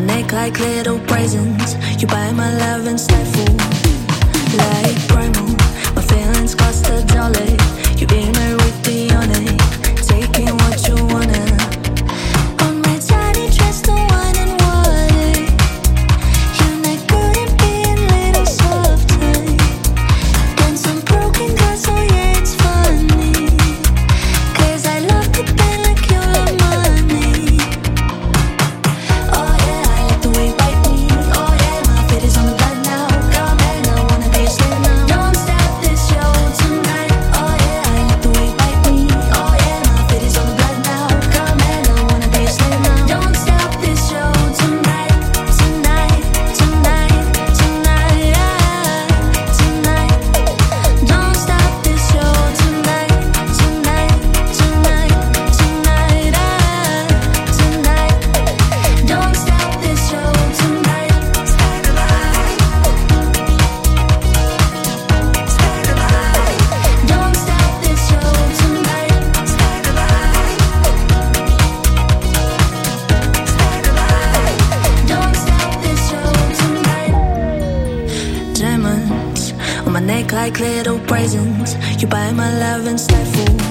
neck like little presents. You buy my love and stifle like. neck like little presents. You buy my love and stifle.